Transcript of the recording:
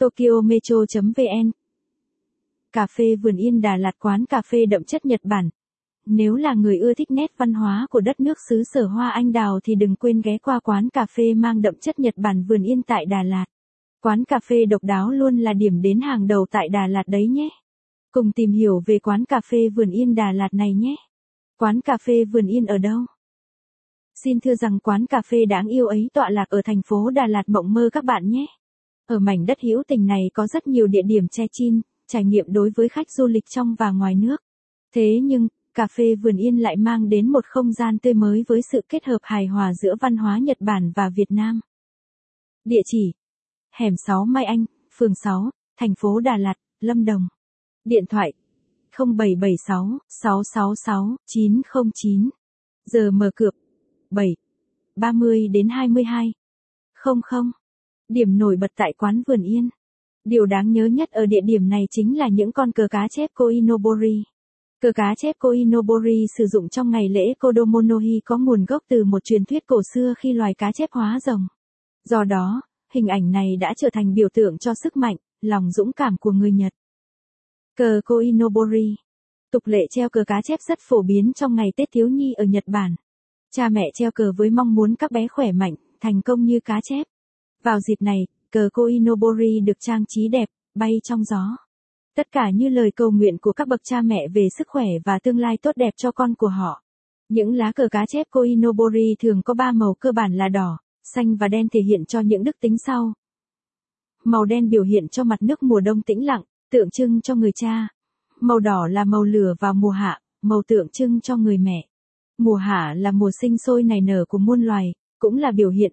Tokyo Metro.vn Cà phê Vườn Yên Đà Lạt quán cà phê đậm chất Nhật Bản. Nếu là người ưa thích nét văn hóa của đất nước xứ sở hoa anh đào thì đừng quên ghé qua quán cà phê mang đậm chất Nhật Bản Vườn Yên tại Đà Lạt. Quán cà phê độc đáo luôn là điểm đến hàng đầu tại Đà Lạt đấy nhé. Cùng tìm hiểu về quán cà phê Vườn Yên Đà Lạt này nhé. Quán cà phê Vườn Yên ở đâu? Xin thưa rằng quán cà phê đáng yêu ấy tọa lạc ở thành phố Đà Lạt mộng mơ các bạn nhé. Ở mảnh đất hữu tình này có rất nhiều địa điểm che chin, trải nghiệm đối với khách du lịch trong và ngoài nước. Thế nhưng, cà phê Vườn Yên lại mang đến một không gian tươi mới với sự kết hợp hài hòa giữa văn hóa Nhật Bản và Việt Nam. Địa chỉ Hẻm 6 Mai Anh, phường 6, thành phố Đà Lạt, Lâm Đồng. Điện thoại 0776 666 909. Giờ mở cửa 7 30 đến 22. 00. Điểm nổi bật tại quán Vườn Yên. Điều đáng nhớ nhất ở địa điểm này chính là những con cờ cá chép Koinobori. Cờ cá chép Koinobori sử dụng trong ngày lễ Kodomonohi có nguồn gốc từ một truyền thuyết cổ xưa khi loài cá chép hóa rồng. Do đó, hình ảnh này đã trở thành biểu tượng cho sức mạnh, lòng dũng cảm của người Nhật. Cờ Koinobori Tục lệ treo cờ cá chép rất phổ biến trong ngày Tết thiếu nhi ở Nhật Bản. Cha mẹ treo cờ với mong muốn các bé khỏe mạnh, thành công như cá chép. Vào dịp này, cờ Koinobori được trang trí đẹp, bay trong gió. Tất cả như lời cầu nguyện của các bậc cha mẹ về sức khỏe và tương lai tốt đẹp cho con của họ. Những lá cờ cá chép Koinobori thường có ba màu cơ bản là đỏ, xanh và đen thể hiện cho những đức tính sau. Màu đen biểu hiện cho mặt nước mùa đông tĩnh lặng, tượng trưng cho người cha. Màu đỏ là màu lửa vào mùa hạ, màu tượng trưng cho người mẹ. Mùa hạ là mùa sinh sôi nảy nở của muôn loài, cũng là biểu hiện.